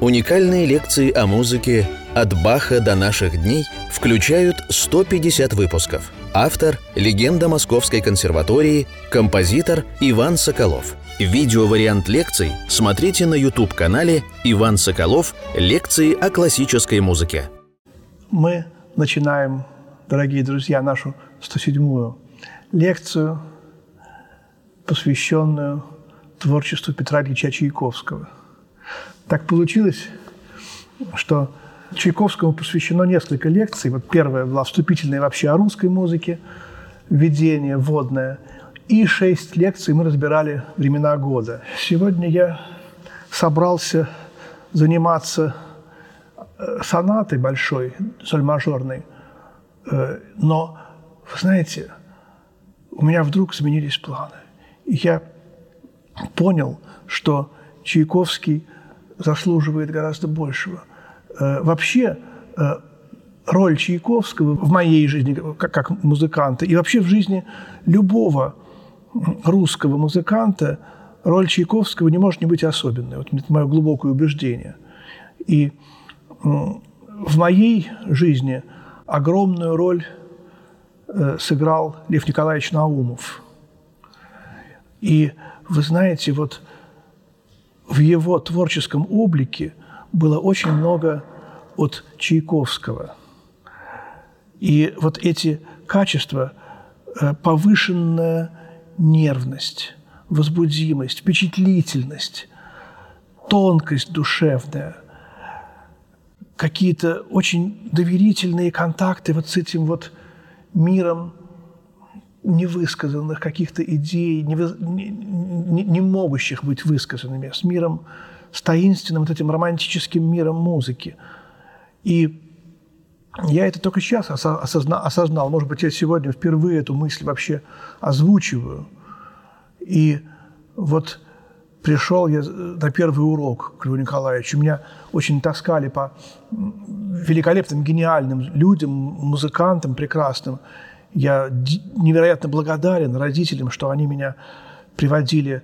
Уникальные лекции о музыке «От Баха до наших дней» включают 150 выпусков. Автор – легенда Московской консерватории, композитор Иван Соколов. Видеовариант лекций смотрите на YouTube-канале «Иван Соколов. Лекции о классической музыке». Мы начинаем, дорогие друзья, нашу 107-ю лекцию, посвященную творчеству Петра Ильича Чайковского. Так получилось, что Чайковскому посвящено несколько лекций. Вот первая была вступительная вообще о русской музыке, введение вводное. И шесть лекций мы разбирали времена года. Сегодня я собрался заниматься э, сонатой большой, соль-мажорной. Э, но, вы знаете, у меня вдруг изменились планы. И я понял, что Чайковский заслуживает гораздо большего. Э, вообще, э, роль Чайковского в моей жизни как, музыканта и вообще в жизни любого русского музыканта, роль Чайковского не может не быть особенной. Вот это мое глубокое убеждение. И в моей жизни огромную роль э, сыграл Лев Николаевич Наумов. И вы знаете, вот в его творческом облике было очень много от Чайковского. И вот эти качества, э, повышенная нервность, возбудимость, впечатлительность, тонкость душевная, какие-то очень доверительные контакты вот с этим вот миром невысказанных каких-то идей, не, не, не могущих быть высказанными, с миром, с таинственным вот этим романтическим миром музыки. И я это только сейчас осозна, осознал. Может быть, я сегодня впервые эту мысль вообще озвучиваю. И вот пришел я на первый урок к Льву Николаевичу. Меня очень таскали по великолепным, гениальным людям, музыкантам прекрасным. Я невероятно благодарен родителям, что они меня приводили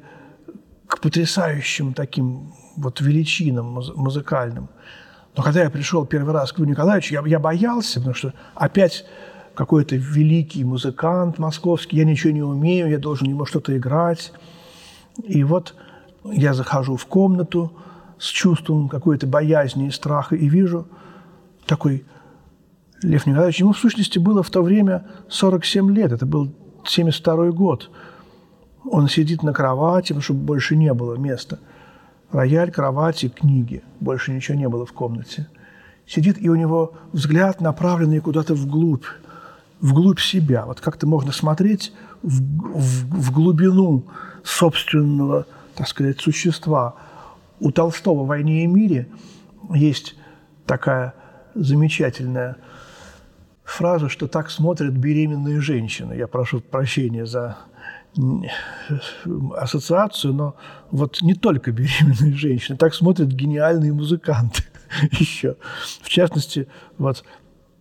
к потрясающим таким вот величинам музыкальным. Но когда я пришел первый раз к Льву Николаевичу, я, я боялся, потому что опять какой-то великий музыкант московский, я ничего не умею, я должен ему что-то играть. И вот я захожу в комнату с чувством какой-то боязни и страха и вижу такой Лев Николаевич, ему в сущности было в то время 47 лет, это был 72 год. Он сидит на кровати, потому что больше не было места. Рояль, кровати, книги. Больше ничего не было в комнате. Сидит, и у него взгляд направленный куда-то вглубь, вглубь себя. Вот как-то можно смотреть в, в, в глубину собственного, так сказать, существа. У Толстого в «Войне и мире» есть такая замечательная фразу, что так смотрят беременные женщины. Я прошу прощения за ассоциацию, но вот не только беременные женщины, так смотрят гениальные музыканты еще. В частности, вот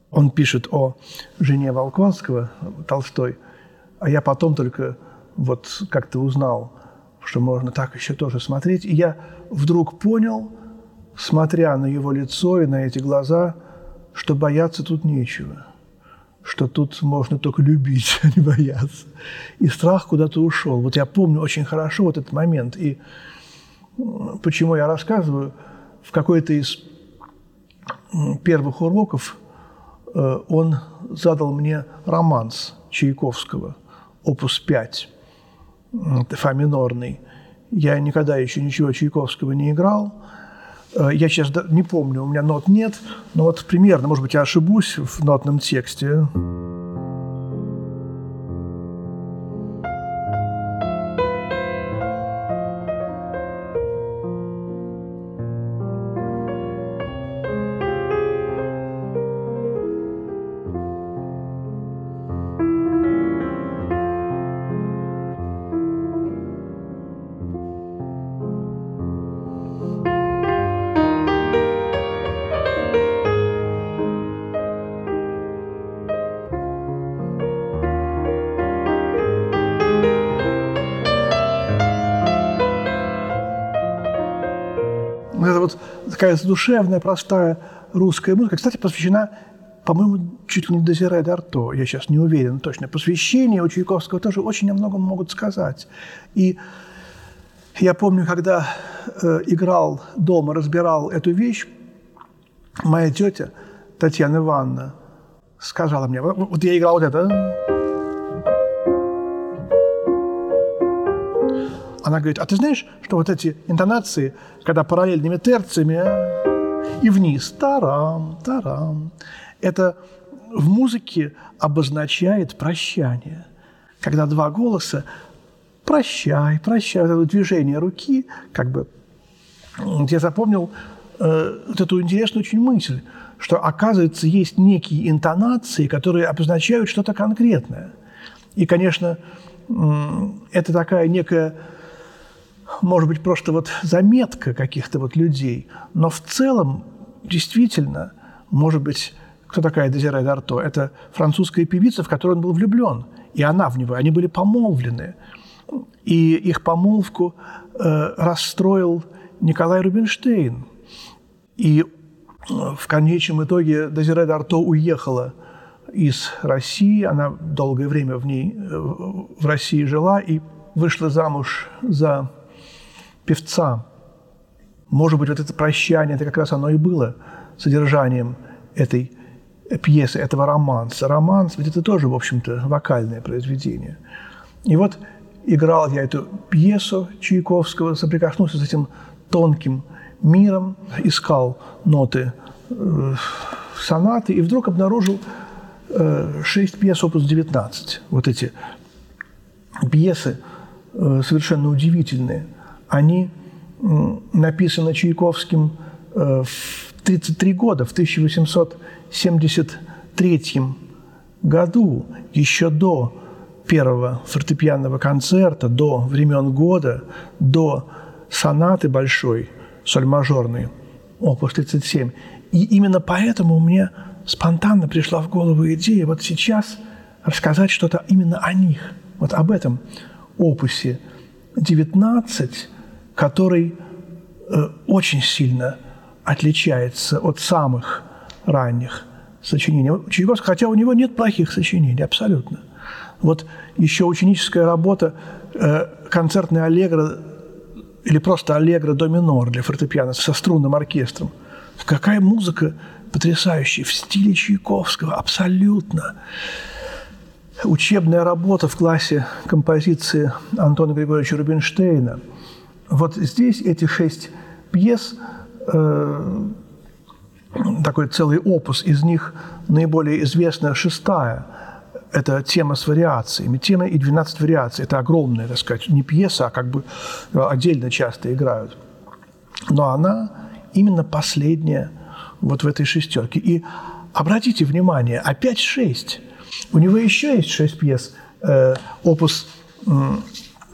он пишет о жене Волконского, Толстой, а я потом только вот как-то узнал, что можно так еще тоже смотреть. И я вдруг понял, смотря на его лицо и на эти глаза, что бояться тут нечего – что тут можно только любить, а не бояться. И страх куда-то ушел. Вот я помню очень хорошо вот этот момент. И почему я рассказываю, в какой-то из первых уроков э, он задал мне романс Чайковского, опус 5, фа минорный. Я никогда еще ничего Чайковского не играл – я сейчас не помню, у меня нот нет, но вот примерно, может быть, я ошибусь в нотном тексте. Такая задушевная, простая русская музыка, кстати, посвящена, по-моему, чуть ли не Дезире Дарто, я сейчас не уверен точно. Посвящение у Чайковского тоже очень о многом могут сказать. И я помню, когда э, играл дома, разбирал эту вещь, моя тетя Татьяна Ивановна сказала мне, вот я играл вот это, она говорит, а ты знаешь, что вот эти интонации, когда параллельными терциями и вниз, тарам, тарам, это в музыке обозначает прощание. Когда два голоса прощай, прощай, вот это движение руки, как бы, я запомнил э, вот эту интересную очень мысль, что, оказывается, есть некие интонации, которые обозначают что-то конкретное. И, конечно, это такая некая, может быть, просто вот заметка каких-то вот людей, но в целом действительно, может быть, кто такая Дезире Дарто? Это французская певица, в которую он был влюблен, и она в него, они были помолвлены. И их помолвку э, расстроил Николай Рубинштейн. И в конечном итоге Дезире Дарто уехала из России, она долгое время в ней, э, в России жила и вышла замуж за певца. Может быть, вот это прощание, это как раз оно и было содержанием этой пьесы, этого романса. Романс, ведь это тоже, в общем-то, вокальное произведение. И вот играл я эту пьесу Чайковского, соприкоснулся с этим тонким миром, искал ноты э, сонаты и вдруг обнаружил э, шесть пьес опус 19. Вот эти пьесы э, совершенно удивительные. Они написаны Чайковским э, в 33 года, в 1873 году, еще до первого фортепианного концерта, до времен года, до сонаты большой – соль-мажорный, опус 37. И именно поэтому мне спонтанно пришла в голову идея вот сейчас рассказать что-то именно о них, вот об этом опусе 19, который э, очень сильно отличается от самых ранних сочинений. Чайковский, хотя у него нет плохих сочинений, абсолютно. Вот еще ученическая работа э, концертный аллегро или просто аллегро до минор для фортепиано со струнным оркестром. Какая музыка потрясающая, в стиле Чайковского, абсолютно. Учебная работа в классе композиции Антона Григорьевича Рубинштейна. Вот здесь эти шесть пьес, э, такой целый опус, из них наиболее известная шестая – это тема с вариациями. Тема и 12 вариаций – это огромная, так сказать, не пьеса, а как бы э, отдельно часто играют. Но она именно последняя вот в этой шестерке. И обратите внимание, опять шесть. У него еще есть шесть пьес, э, опус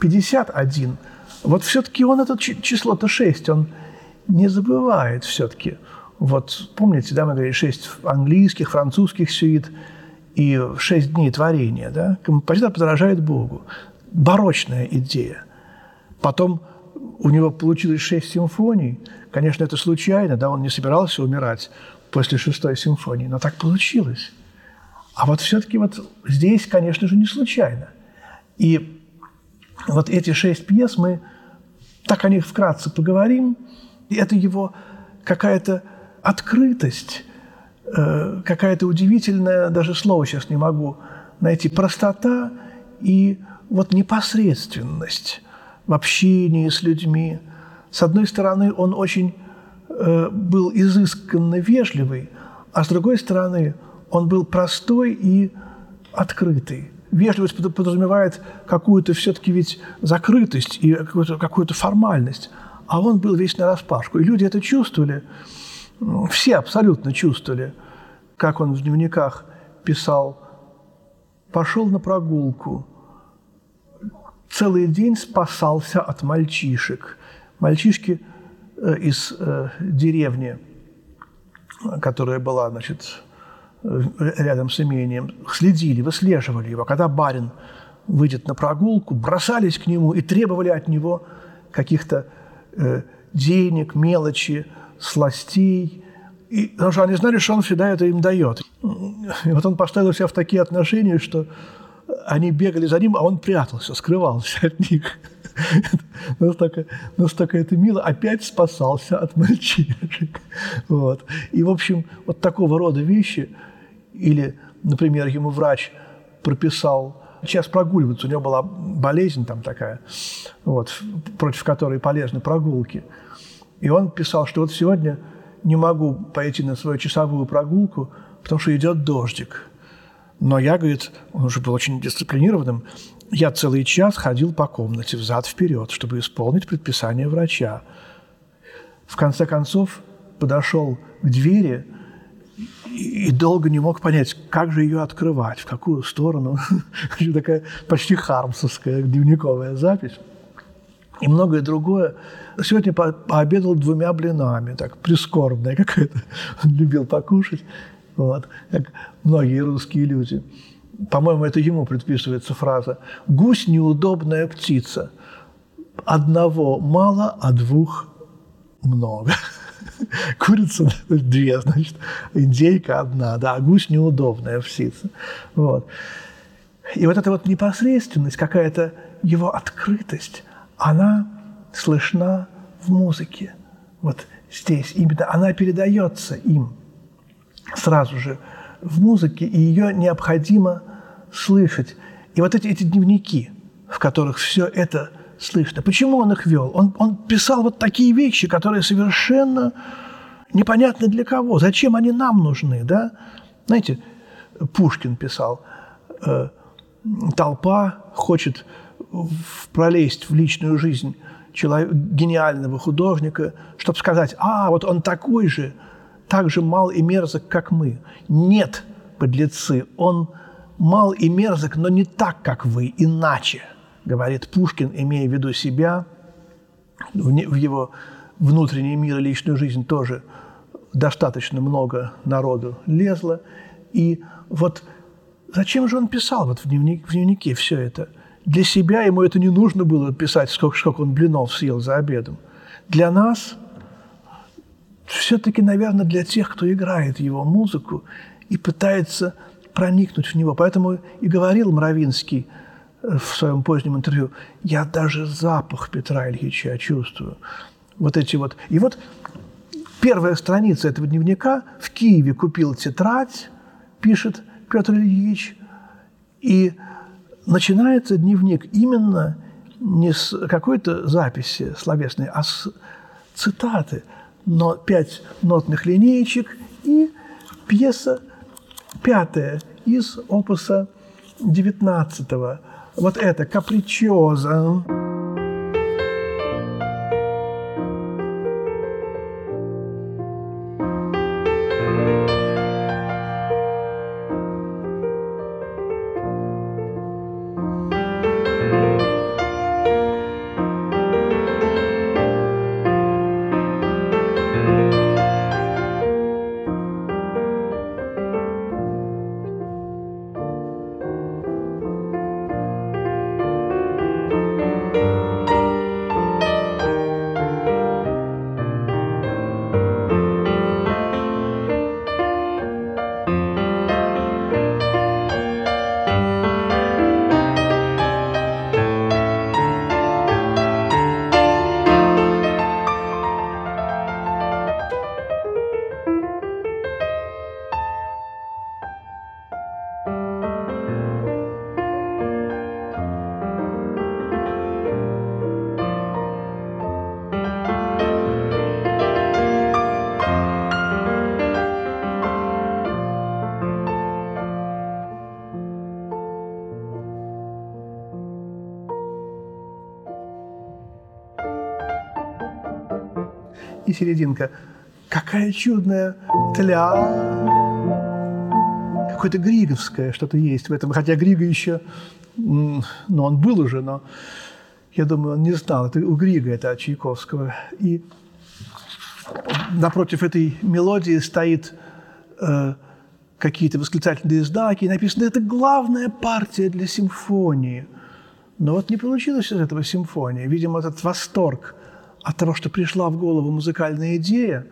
51. Вот все-таки он это число-то шесть, он не забывает все-таки. Вот помните, да, мы говорили, шесть английских, французских сюит – и в шесть дней творения, да, композитор подражает Богу. Барочная идея. Потом у него получилось шесть симфоний. Конечно, это случайно, да, он не собирался умирать после шестой симфонии, но так получилось. А вот все-таки вот здесь, конечно же, не случайно. И вот эти шесть пьес мы так о них вкратце поговорим. И это его какая-то открытость Э, какая-то удивительная, даже слово сейчас не могу найти, простота и вот непосредственность в общении с людьми. С одной стороны, он очень э, был изысканно вежливый, а с другой стороны, он был простой и открытый. Вежливость подразумевает какую-то все-таки ведь закрытость и какую-то какую формальность. А он был весь нараспашку. И люди это чувствовали – все абсолютно чувствовали, как он в дневниках писал, пошел на прогулку, целый день спасался от мальчишек. Мальчишки э, из э, деревни, которая была, значит, рядом с имением, следили, выслеживали его. Когда барин выйдет на прогулку, бросались к нему и требовали от него каких-то э, денег, мелочи, сластей. И, потому что они знали, что он всегда это им дает. И вот он поставил себя в такие отношения, что они бегали за ним, а он прятался, скрывался от них. настолько, настолько это мило. Опять спасался от мальчишек. Вот. И, в общем, вот такого рода вещи. Или, например, ему врач прописал сейчас прогуливаться. У него была болезнь там такая, вот, против которой полезны прогулки. И он писал, что вот сегодня не могу пойти на свою часовую прогулку, потому что идет дождик. Но я, говорит, он уже был очень дисциплинированным, я целый час ходил по комнате взад-вперед, чтобы исполнить предписание врача. В конце концов подошел к двери и долго не мог понять, как же ее открывать, в какую сторону. Такая почти хармсовская дневниковая запись. И многое другое. Сегодня пообедал двумя блинами, так прискорбная какая-то. Любил покушать, вот, как многие русские люди. По-моему, это ему предписывается фраза «Гусь – неудобная птица. Одного мало, а двух много». Курица две, значит, индейка одна, да, а гусь неудобная птица. Вот. И вот эта вот непосредственность, какая-то его открытость, она слышна в музыке. Вот здесь именно она передается им сразу же в музыке, и ее необходимо слышать. И вот эти, эти дневники, в которых все это слышно. Почему он их вел? Он, он писал вот такие вещи, которые совершенно непонятны для кого. Зачем они нам нужны, да? Знаете, Пушкин писал, э, толпа хочет пролезть в личную жизнь человека, гениального художника, чтобы сказать, а, вот он такой же, так же мал и мерзок, как мы. Нет, подлецы, он мал и мерзок, но не так, как вы, иначе – говорит Пушкин, имея в виду себя, в его внутренний мир и личную жизнь тоже достаточно много народу лезло. И вот зачем же он писал вот в, дневник, в дневнике все это? Для себя ему это не нужно было писать, сколько, сколько он блинов съел за обедом. Для нас, все-таки, наверное, для тех, кто играет его музыку и пытается проникнуть в него. Поэтому и говорил Мравинский – в своем позднем интервью, я даже запах Петра Ильича чувствую. Вот эти вот. И вот первая страница этого дневника в Киеве купил тетрадь, пишет Петр Ильич, и начинается дневник именно не с какой-то записи словесной, а с цитаты. Но пять нотных линеечек и пьеса пятая из опуса 19 вот это капричоза. И серединка. Какая чудная тля. Какое-то григовское что-то есть в этом. Хотя Грига еще, ну, он был уже, но я думаю, он не знал. Это у Грига, это от Чайковского. И напротив этой мелодии стоит э, какие-то восклицательные знаки, и написано, это главная партия для симфонии. Но вот не получилось из этого симфония. Видимо, этот восторг – от того, что пришла в голову музыкальная идея,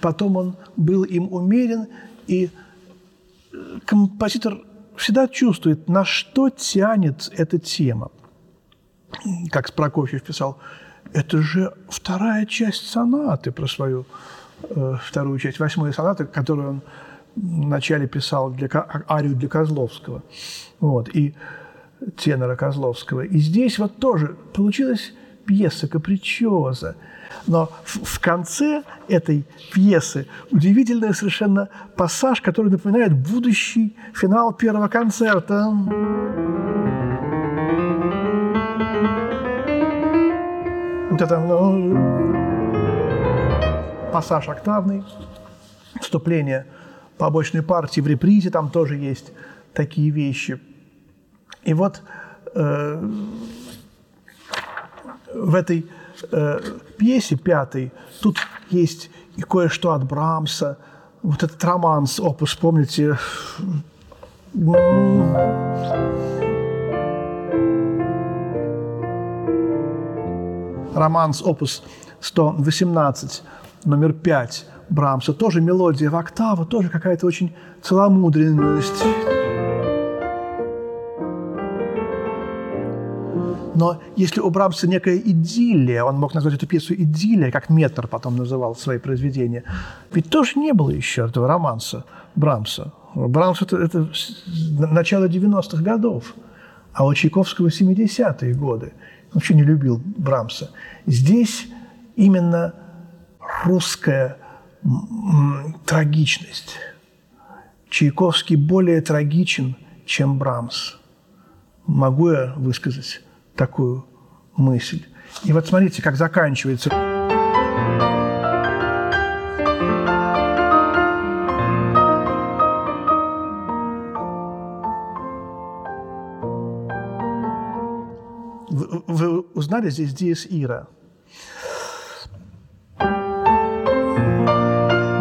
потом он был им умерен, и композитор всегда чувствует, на что тянет эта тема. Как Прокофьев писал, это же вторая часть сонаты про свою э, вторую часть, восьмую сонаты, которую он вначале писал для, арию для Козловского. Вот, и тенора Козловского. И здесь вот тоже получилась пьеса капричоза. Но в, в конце этой пьесы удивительный совершенно пассаж, который напоминает будущий финал первого концерта. Вот это ну, пассаж октавный, вступление побочной партии в репризе, там тоже есть такие вещи. И вот э, в этой э, пьесе пятой тут есть и кое-что от Брамса. Вот этот романс, опус, помните? Романс, опус 118, номер 5 Брамса. Тоже мелодия в октаву, тоже какая-то очень целомудренность. Но если у Брамса некая идиллия, он мог назвать эту пьесу идиллия, как Метр потом называл свои произведения, ведь тоже не было еще этого романса Брамса. Брамс это, это начало 90-х годов, а у Чайковского 70-е годы. Он вообще не любил Брамса. Здесь именно русская трагичность. Чайковский более трагичен, чем Брамс. Могу я высказать такую мысль. И вот смотрите, как заканчивается. Вы, узнали здесь Диес Ира?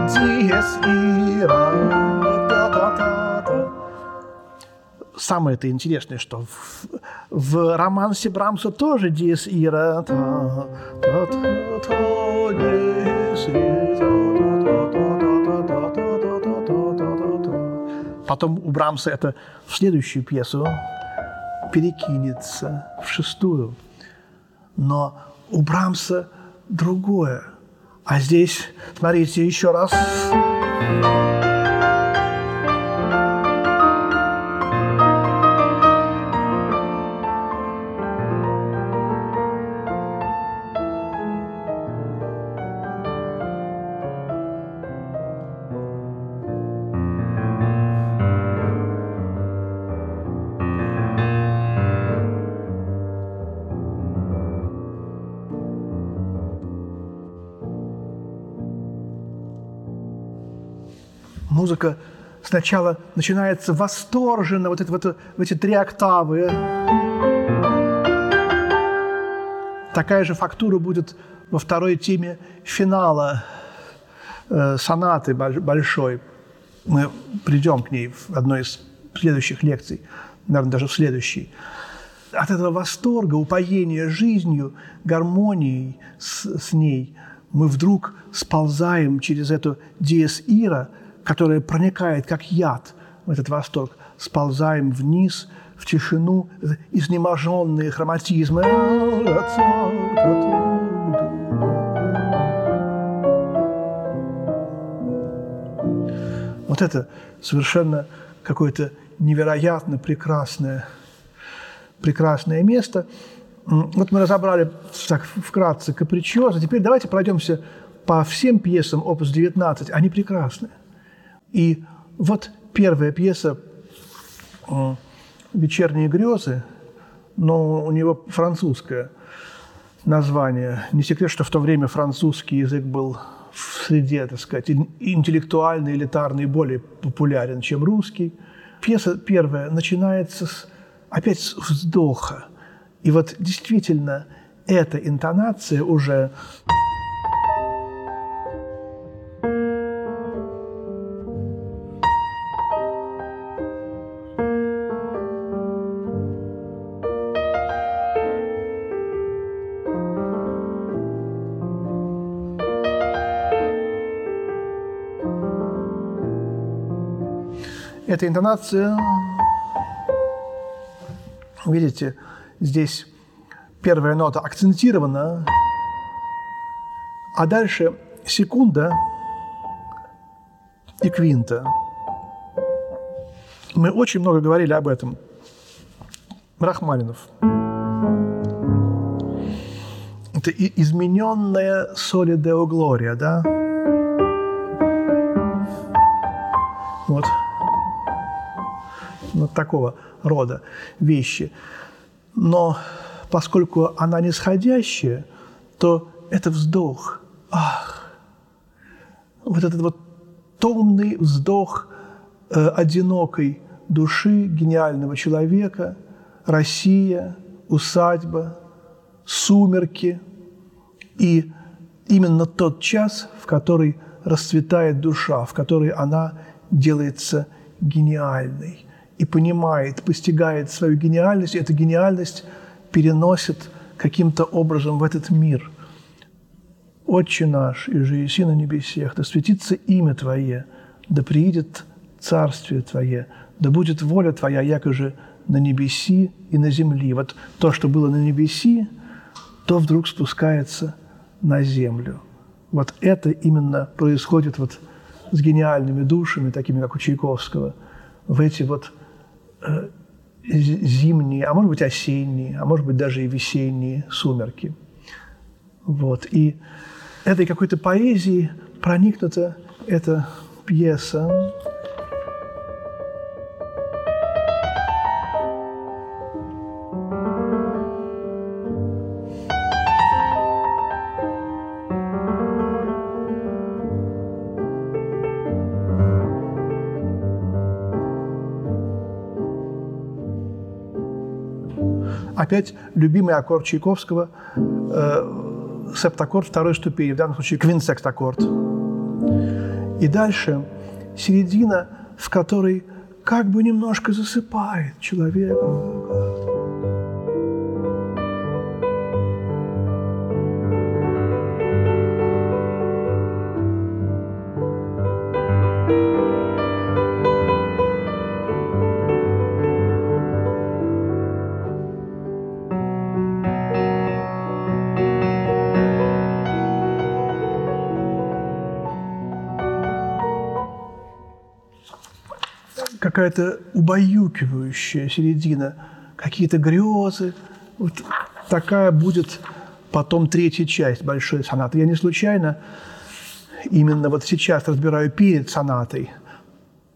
Диес Ира самое это интересное, что в, в романсе Брамса тоже диез ира. Потом у Брамса это в следующую пьесу перекинется в шестую. Но у Брамса другое. А здесь, смотрите, еще раз. Музыка сначала начинается восторженно, вот это, вот, эти три октавы. Такая же фактура будет во второй теме финала э, сонаты большой. Мы придем к ней в одной из следующих лекций, наверное, даже в следующей. От этого восторга, упоения жизнью, гармонией с, с ней мы вдруг сползаем через эту диез ира – которая проникает как яд в этот восторг, сползаем вниз в тишину, изнеможенные хроматизмы. Вот это совершенно какое-то невероятно прекрасное, прекрасное место. Вот мы разобрали так вкратце капричоза. Теперь давайте пройдемся по всем пьесам опус 19. Они прекрасны. И вот первая пьеса «Вечерние грезы», но у него французское название. Не секрет, что в то время французский язык был в среде, так сказать, интеллектуальный, элитарный, более популярен, чем русский. Пьеса первая начинается с, опять с вздоха. И вот действительно эта интонация уже эта интонация, видите, здесь первая нота акцентирована, а дальше секунда и квинта. Мы очень много говорили об этом. Рахманинов. Это измененная соли Део Глория, да? Вот такого рода вещи. Но поскольку она нисходящая, то это вздох. Ах! Вот этот вот томный вздох э, одинокой души гениального человека, Россия, усадьба, сумерки и именно тот час, в который расцветает душа, в который она делается гениальной и понимает, постигает свою гениальность, и эта гениальность переносит каким-то образом в этот мир. «Отче наш, и же на небесех, да светится имя Твое, да приидет царствие Твое, да будет воля Твоя, якоже на небеси и на земли». Вот то, что было на небеси, то вдруг спускается на землю. Вот это именно происходит вот с гениальными душами, такими как у Чайковского, в эти вот зимние, а может быть осенние, а может быть даже и весенние сумерки. Вот. И этой какой-то поэзии проникнута эта пьеса. Опять любимый аккорд Чайковского, э, септаккорд второй ступени, в данном случае квинсекстаккорд. И дальше середина, в которой как бы немножко засыпает человек. Какая-то убаюкивающая середина, какие-то грезы. Вот такая будет потом третья часть большой сонаты. Я не случайно именно вот сейчас разбираю перед сонатой,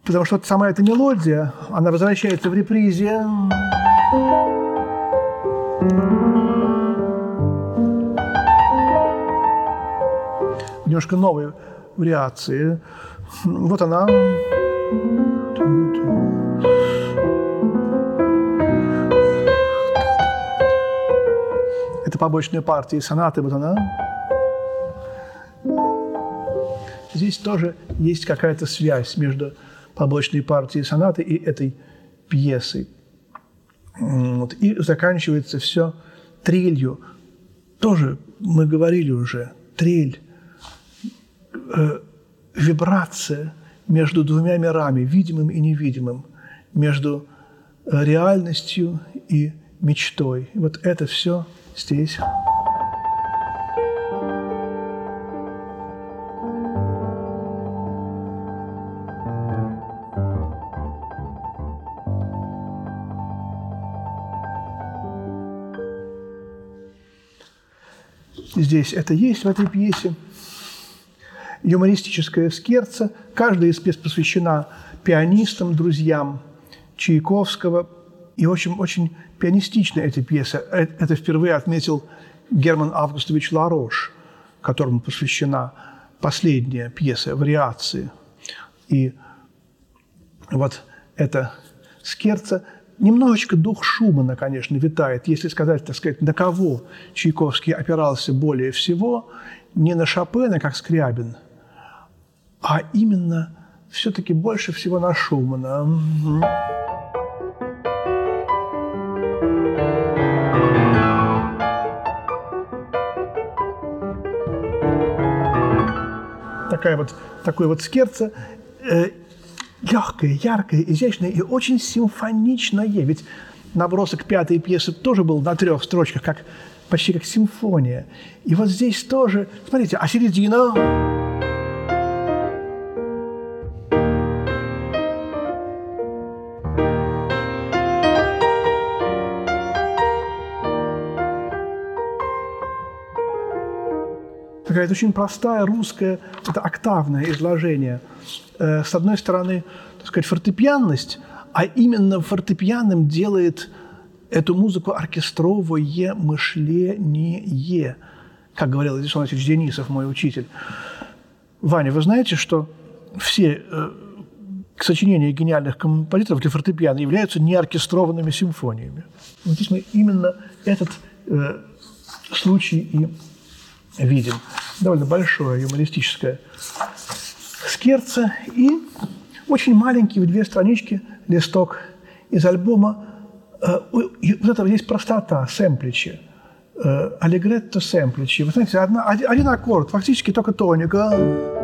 потому что сама эта мелодия, она возвращается в репризе. Немножко новые вариации. Вот она. Это побочная партия сонаты, вот она. Здесь тоже есть какая-то связь между побочной партией сонаты и этой пьесой. Вот. И заканчивается все трелью. Тоже мы говорили уже, трель, э, вибрация – между двумя мирами, видимым и невидимым, между э, реальностью и мечтой. Вот это все здесь. Здесь это есть в этой пьесе юмористическая скерца. Каждая из пьес посвящена пианистам, друзьям Чайковского. И очень, очень пианистичная эта пьеса. Э, это впервые отметил Герман Августович Ларош, которому посвящена последняя пьеса «Вариации». И вот эта скерца немножечко дух Шумана, конечно, витает, если сказать, так сказать, на кого Чайковский опирался более всего, не на Шопена, как Скрябин – а именно все-таки больше всего на Шумана. Такая вот, такой вот скерца. Э, легкое, яркое, изящное и очень симфоничное. Ведь набросок пятой пьесы тоже был на трех строчках, как, почти как симфония. И вот здесь тоже, смотрите, а середина... Это очень простая русская, это октавное изложение. Э, с одной стороны, так сказать, фортепианность, а именно фортепианным делает эту музыку оркестровое мышление, как говорил Александр Васильевич Денисов, мой учитель. Ваня, вы знаете, что все э, сочинения гениальных композиторов для фортепиано являются неоркестрованными симфониями. Вот здесь мы именно этот э, случай и видим. Довольно большое юмористическое скерце и очень маленький в две странички листок из альбома. Э, вот это есть простота, сэмпличи. Э, аллегретто сэмпличи. Вы знаете, одна, один, один аккорд, фактически только тоника.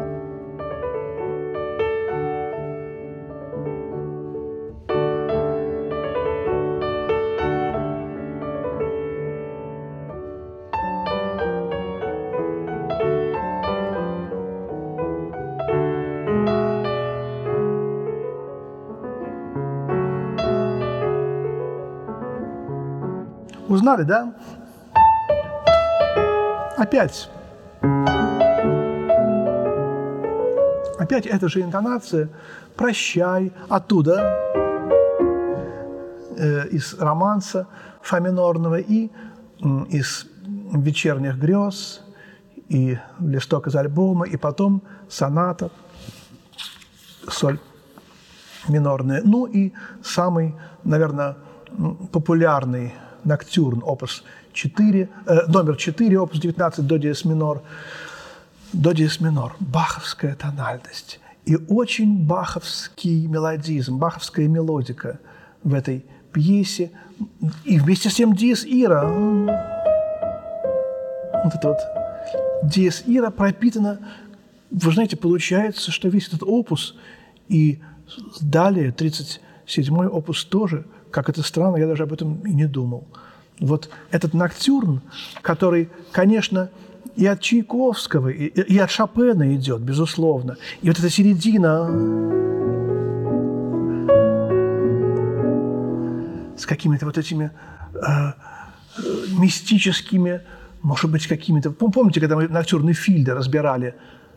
Узнали, да? Опять. Опять эта же интонация «прощай» оттуда, э, из романса фа минорного и э, из вечерних грез, и листок из альбома, и потом соната, соль минорная. Ну и самый, наверное, популярный Ноктюрн, опус 4, э, номер 4, опус 19, до диез минор. До диез минор. Баховская тональность. И очень баховский мелодизм, баховская мелодика в этой пьесе. И вместе с тем диез ира. Вот это вот диез ира пропитано. Вы знаете, получается, что весь этот опус и далее 37-й опус тоже – как это странно, я даже об этом и не думал. Вот этот ноктюрн, который, конечно, и от Чайковского, и, и от Шопена идет, безусловно. И вот эта середина с какими-то вот этими э, мистическими, может быть, какими-то... Помните, когда мы ноктюрны Фильда разбирали,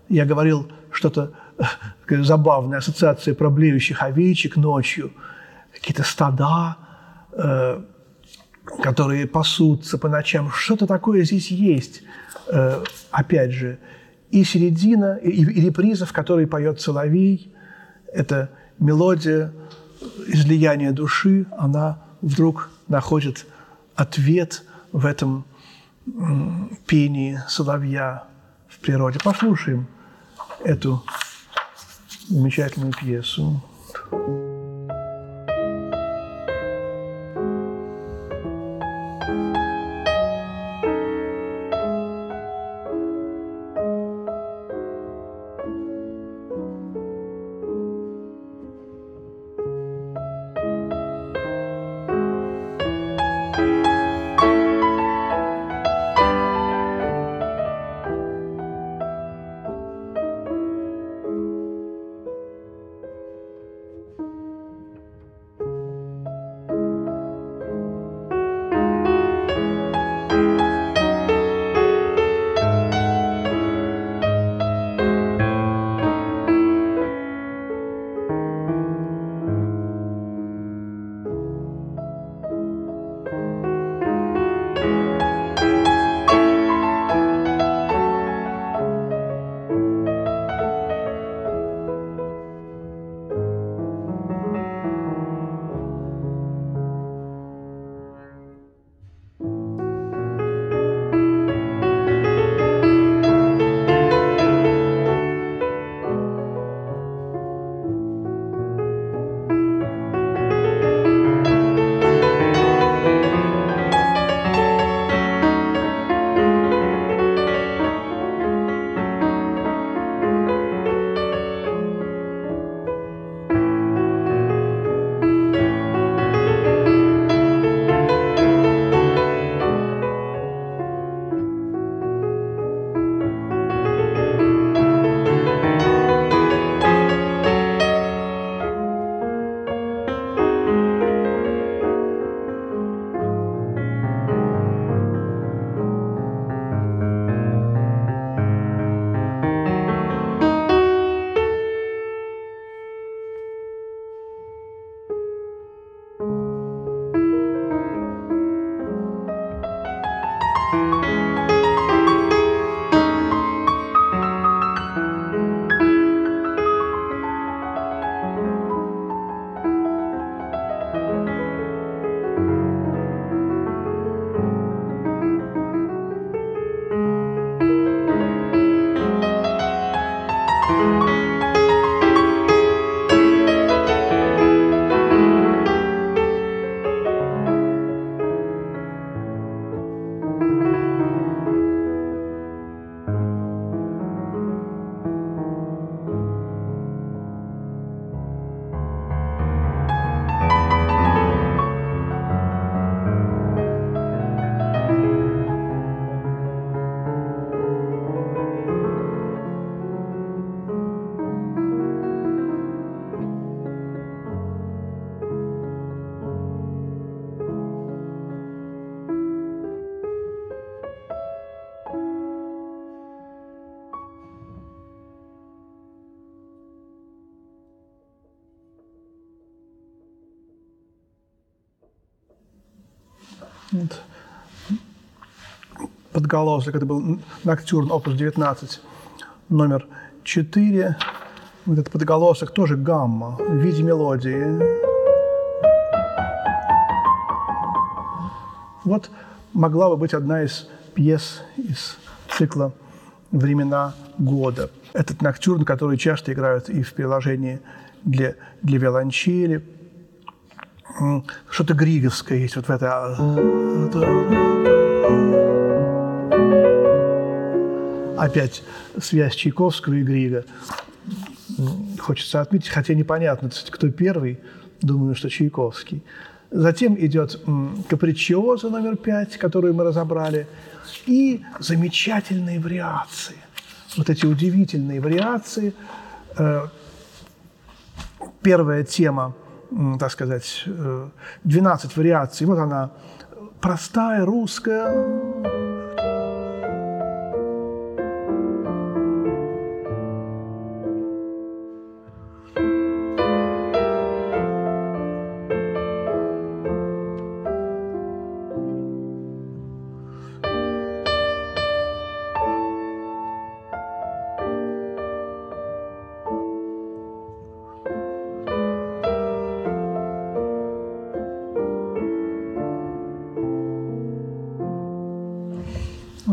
я говорил что-то, э, забавная ассоциация про блеющих овечек ночью – какие-то стада, э, которые пасутся по ночам. Что-то такое здесь есть. Э, опять же, и середина, и, и реприза, в которой поет Соловей. Это мелодия излияния души. Она вдруг находит ответ в этом пении соловья в природе. Послушаем эту замечательную пьесу. thank you Подголосок, это был ноктюрн, опус 19, номер 4. Вот этот подголосок тоже гамма в виде мелодии. Вот могла бы быть одна из пьес из цикла «Времена года». Этот ноктюрн, который часто играют и в приложении для, для виолончели. Что-то григовское есть вот в этой... Опять связь Чайковского и Грига. Хочется отметить, хотя непонятно, кто первый, думаю, что Чайковский. Затем идет капричиоза номер пять, которую мы разобрали, и замечательные вариации. Вот эти удивительные вариации. Э, первая тема, так сказать, 12 э, вариаций. Вот она, простая, русская,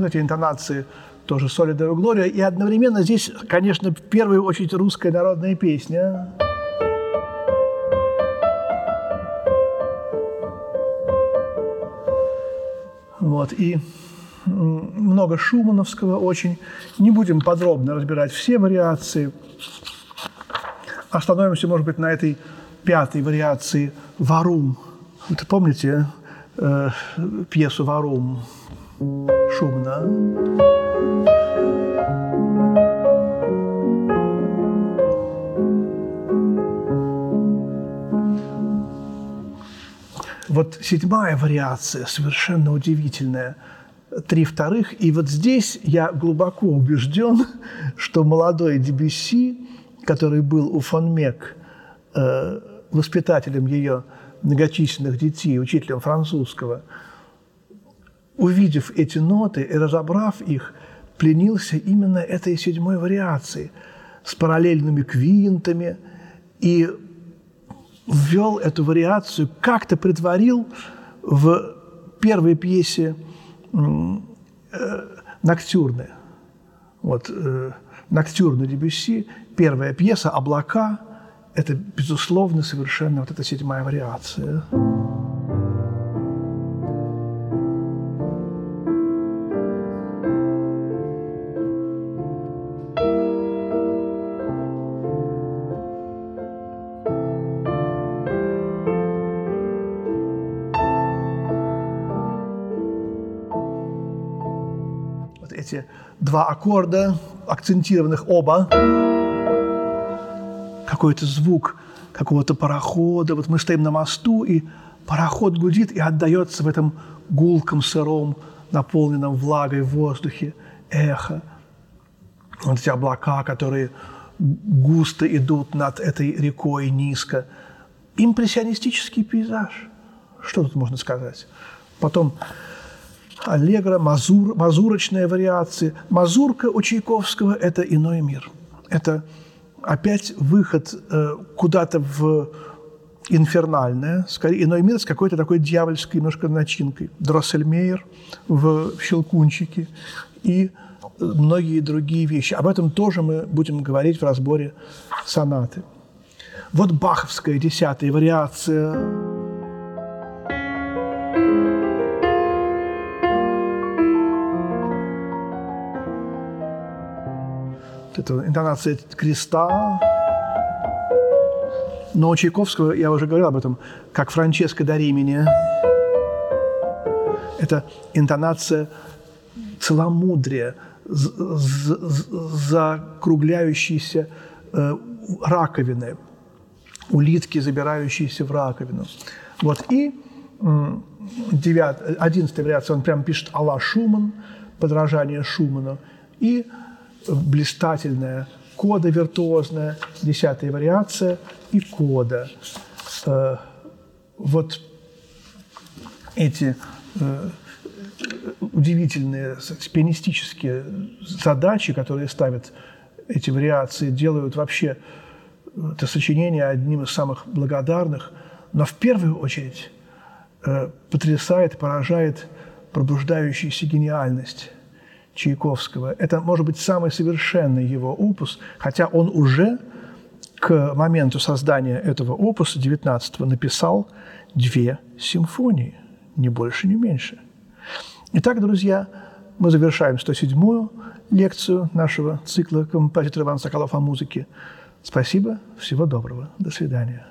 эти интонации тоже «Солида и Глория». И одновременно здесь, конечно, в первую очередь русская народная песня. Вот, и много шумановского очень. Не будем подробно разбирать все вариации. Остановимся, может быть, на этой пятой вариации «Варум». Вы помните э, пьесу «Варум»? Шумно. Вот седьмая вариация совершенно удивительная. Три вторых. И вот здесь я глубоко убежден, что молодой Дебюсси, который был у фон Мек, э, воспитателем ее многочисленных детей, учителем французского – увидев эти ноты и разобрав их, пленился именно этой седьмой вариацией с параллельными квинтами и ввел эту вариацию, как-то притворил в первой пьесе э, «Ноктюрны». Вот э, «Ноктюрны» Дебюсси, первая пьеса «Облака» – это, безусловно, совершенно вот эта седьмая вариация. Два аккорда, акцентированных оба, какой-то звук какого-то парохода. Вот мы стоим на мосту, и пароход гудит и отдается в этом гулком сыром, наполненном влагой в воздухе, эхо. Вот эти облака, которые густо идут над этой рекой низко. Импрессионистический пейзаж. Что тут можно сказать? Потом аллегро, мазур, мазурочная вариация. Мазурка у Чайковского – это иной мир. Это опять выход э, куда-то в инфернальное, скорее иной мир с какой-то такой дьявольской немножко начинкой. Дроссельмейер в «Щелкунчике» и многие другие вещи. Об этом тоже мы будем говорить в разборе сонаты. Вот баховская десятая вариация это интонация креста. Но у Чайковского, я уже говорил об этом, как Франческо да Римини, это интонация целомудрия, закругляющейся э, раковины, улитки, забирающиеся в раковину. Вот. И девят, одиннадцатая вариация, он прям пишет Алла Шуман, подражание Шуману. И блистательная кода виртуозная, десятая вариация и кода. Э, вот эти э, удивительные пианистические задачи, которые ставят эти вариации, делают вообще это сочинение одним из самых благодарных, но в первую очередь э, потрясает, поражает пробуждающаяся гениальность Чайковского. Это, может быть, самый совершенный его опус, хотя он уже к моменту создания этого опуса 19 написал две симфонии, ни больше, ни меньше. Итак, друзья, мы завершаем 107-ю лекцию нашего цикла композитора Ивана Соколов о музыке. Спасибо, всего доброго, до свидания.